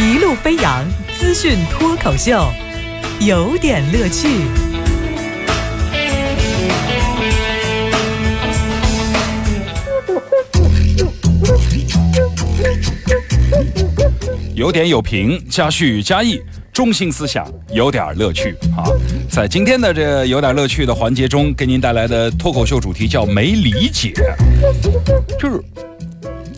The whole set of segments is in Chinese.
一路飞扬资讯脱口秀，有点乐趣。有点有评，加叙加意，中心思想，有点乐趣啊！在今天的这有点乐趣的环节中，给您带来的脱口秀主题叫“没理解”，就是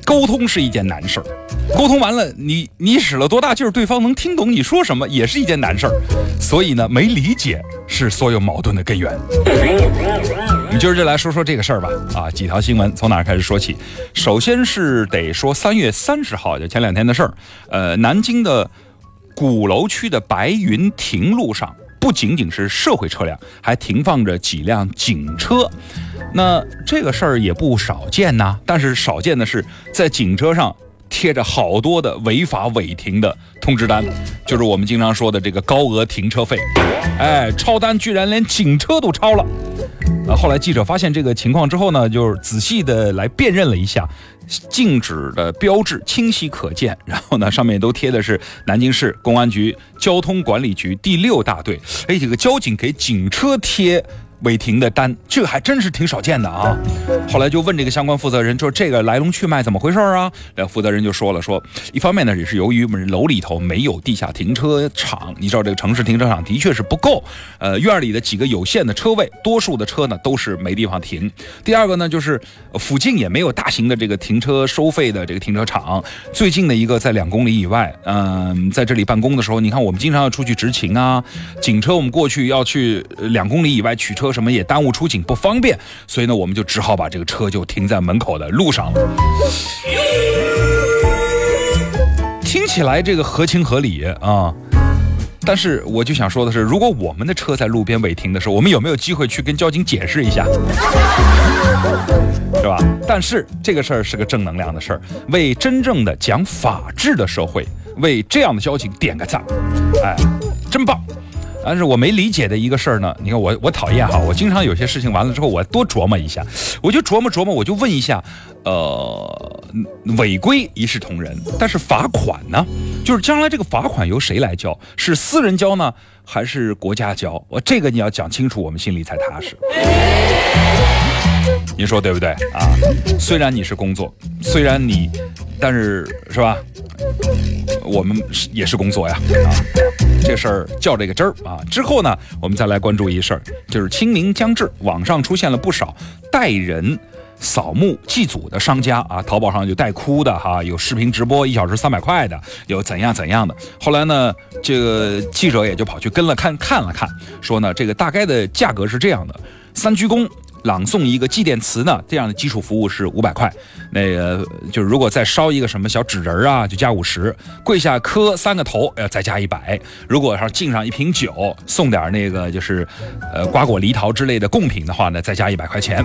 沟通是一件难事儿。沟通完了，你你使了多大劲儿，对方能听懂你说什么，也是一件难事儿。所以呢，没理解是所有矛盾的根源。我们今儿就来说说这个事儿吧。啊，几条新闻从哪儿开始说起？首先是得说三月三十号，就前两天的事儿。呃，南京的鼓楼区的白云亭路上，不仅仅是社会车辆，还停放着几辆警车。那这个事儿也不少见呐。但是少见的是，在警车上。贴着好多的违法违停的通知单，就是我们经常说的这个高额停车费。哎，超单居然连警车都超了。呃，后来记者发现这个情况之后呢，就是仔细的来辨认了一下，禁止的标志清晰可见，然后呢，上面都贴的是南京市公安局交通管理局第六大队。哎，这个交警给警车贴。违停的单，这个还真是挺少见的啊！后来就问这个相关负责人，说这个来龙去脉怎么回事啊？那负责人就说了，说一方面呢，也是由于我们楼里头没有地下停车场，你知道这个城市停车场的确是不够，呃，院里的几个有限的车位，多数的车呢都是没地方停。第二个呢，就是附近也没有大型的这个停车收费的这个停车场，最近的一个在两公里以外。嗯，在这里办公的时候，你看我们经常要出去执勤啊，警车我们过去要去两公里以外取车。什么也耽误出警不方便，所以呢，我们就只好把这个车就停在门口的路上了。听起来这个合情合理啊，但是我就想说的是，如果我们的车在路边违停的时候，我们有没有机会去跟交警解释一下，是吧？但是这个事儿是个正能量的事儿，为真正的讲法治的社会，为这样的交警点个赞，哎，真棒。但是我没理解的一个事儿呢，你看我我讨厌哈，我经常有些事情完了之后，我多琢磨一下，我就琢磨琢磨，我就问一下，呃，违规一视同仁，但是罚款呢，就是将来这个罚款由谁来交？是私人交呢，还是国家交？我这个你要讲清楚，我们心里才踏实。您说对不对啊？虽然你是工作，虽然你，但是是吧？我们也是工作呀啊！这事儿较这个真儿啊。之后呢，我们再来关注一事儿，就是清明将至，网上出现了不少带人扫墓祭祖的商家啊，淘宝上有带哭的哈，有视频直播一小时三百块的，有怎样怎样的。后来呢，这个记者也就跑去跟了看看了看，说呢，这个大概的价格是这样的：三鞠躬。朗诵一个祭奠词呢，这样的基础服务是五百块。那个就是如果再烧一个什么小纸人啊，就加五十。跪下磕三个头，要再加一百。如果要敬上一瓶酒，送点那个就是呃瓜果梨桃之类的贡品的话呢，再加一百块钱。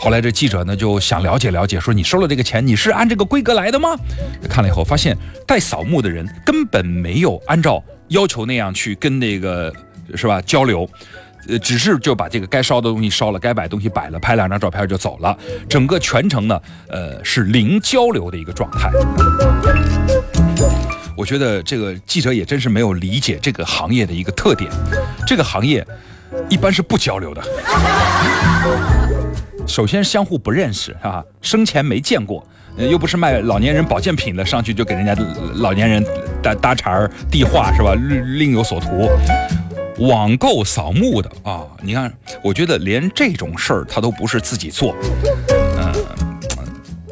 后来这记者呢就想了解了解，说你收了这个钱，你是按这个规格来的吗？看了以后发现，带扫墓的人根本没有按照要求那样去跟那个是吧交流。呃，只是就把这个该烧的东西烧了，该摆东西摆了，拍两张照片就走了。整个全程呢，呃，是零交流的一个状态。我觉得这个记者也真是没有理解这个行业的一个特点。这个行业一般是不交流的。首先相互不认识啊，生前没见过，又不是卖老年人保健品的，上去就给人家老年人搭搭茬递话是吧？另有所图。网购扫墓的啊，你看，我觉得连这种事儿他都不是自己做，嗯，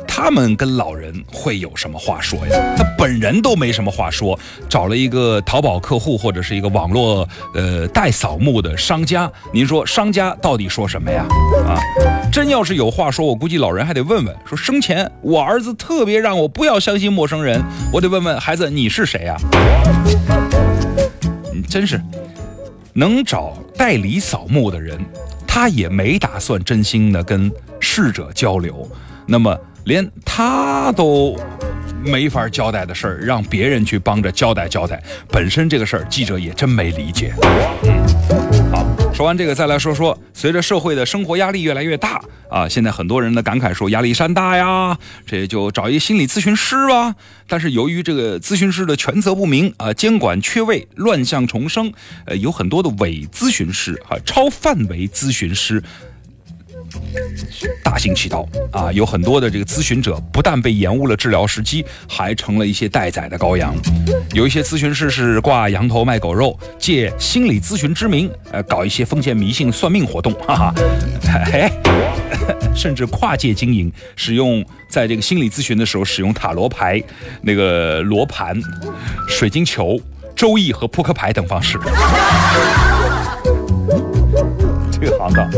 他们跟老人会有什么话说呀？他本人都没什么话说，找了一个淘宝客户或者是一个网络呃代扫墓的商家，您说商家到底说什么呀？啊，真要是有话说，我估计老人还得问问，说生前我儿子特别让我不要相信陌生人，我得问问孩子你是谁呀？嗯，真是。能找代理扫墓的人，他也没打算真心的跟逝者交流，那么连他都没法交代的事儿，让别人去帮着交代交代，本身这个事儿记者也真没理解。说完这个，再来说说，随着社会的生活压力越来越大啊，现在很多人的感慨说压力山大呀，这就找一心理咨询师吧。但是由于这个咨询师的权责不明啊，监管缺位，乱象重生，呃，有很多的伪咨询师啊，超范围咨询师。大行其道啊！有很多的这个咨询者，不但被延误了治疗时机，还成了一些待宰的羔羊。有一些咨询师是挂羊头卖狗肉，借心理咨询之名，呃，搞一些封建迷信算命活动，哈哈，嘿 甚至跨界经营，使用在这个心理咨询的时候使用塔罗牌、那个罗盘、水晶球、周易和扑克牌等方式。这个行当。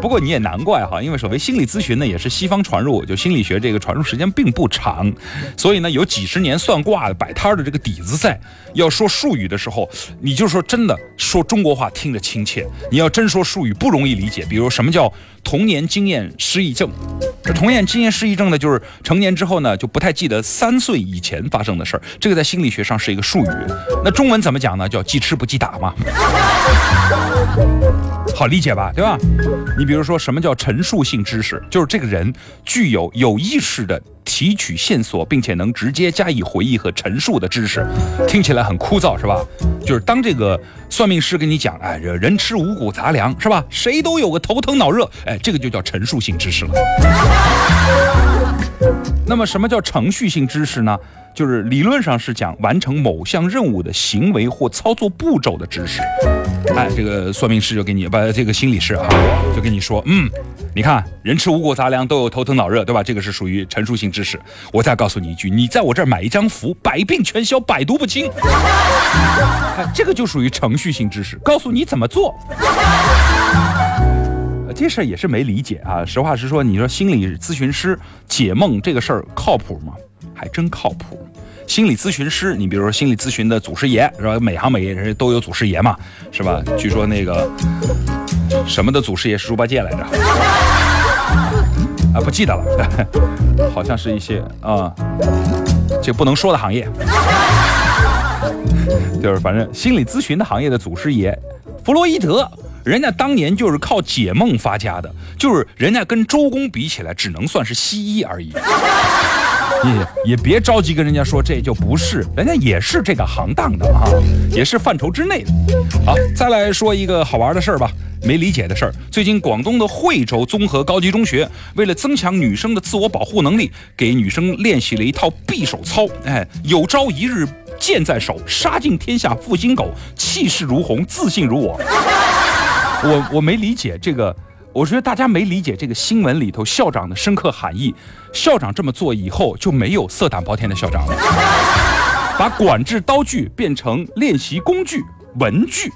不过你也难怪哈，因为所谓心理咨询呢，也是西方传入，就心理学这个传入时间并不长，所以呢有几十年算卦的摆摊的这个底子在。要说术语的时候，你就说真的说中国话听着亲切；你要真说术语不容易理解，比如什么叫童年经验失忆症？这童年经验失忆症呢，就是成年之后呢就不太记得三岁以前发生的事儿，这个在心理学上是一个术语。那中文怎么讲呢？叫记吃不记打嘛。好理理解吧，对吧？你比如说，什么叫陈述性知识？就是这个人具有有意识的提取线索，并且能直接加以回忆和陈述的知识。听起来很枯燥，是吧？就是当这个算命师跟你讲，哎，这人吃五谷杂粮，是吧？谁都有个头疼脑热，哎，这个就叫陈述性知识了。那么，什么叫程序性知识呢？就是理论上是讲完成某项任务的行为或操作步骤的知识。哎，这个算命师就给你，把这个心理师啊，就跟你说，嗯，你看人吃五谷杂粮都有头疼脑热，对吧？这个是属于陈述性知识。我再告诉你一句，你在我这儿买一张符，百病全消，百毒不侵。哎这个就属于程序性知识，告诉你怎么做。这事儿也是没理解啊。实话实说，你说心理咨询师解梦这个事儿靠谱吗？还真靠谱。心理咨询师，你比如说心理咨询的祖师爷是吧？每行每业人都有祖师爷嘛，是吧？据说那个什么的祖师爷是猪八戒来着？啊，不记得了，好像是一些啊，这不能说的行业，就是反正心理咨询的行业的祖师爷，弗洛伊德，人家当年就是靠解梦发家的，就是人家跟周公比起来，只能算是西医而已。也也别着急跟人家说这就不是，人家也是这个行当的啊，也是范畴之内的。好，再来说一个好玩的事儿吧，没理解的事儿。最近广东的惠州综合高级中学为了增强女生的自我保护能力，给女生练习了一套匕首操。哎，有朝一日剑在手，杀尽天下负心狗，气势如虹，自信如我。我我没理解这个。我觉得大家没理解这个新闻里头校长的深刻含义。校长这么做以后，就没有色胆包天的校长了，把管制刀具变成练习工具、文具。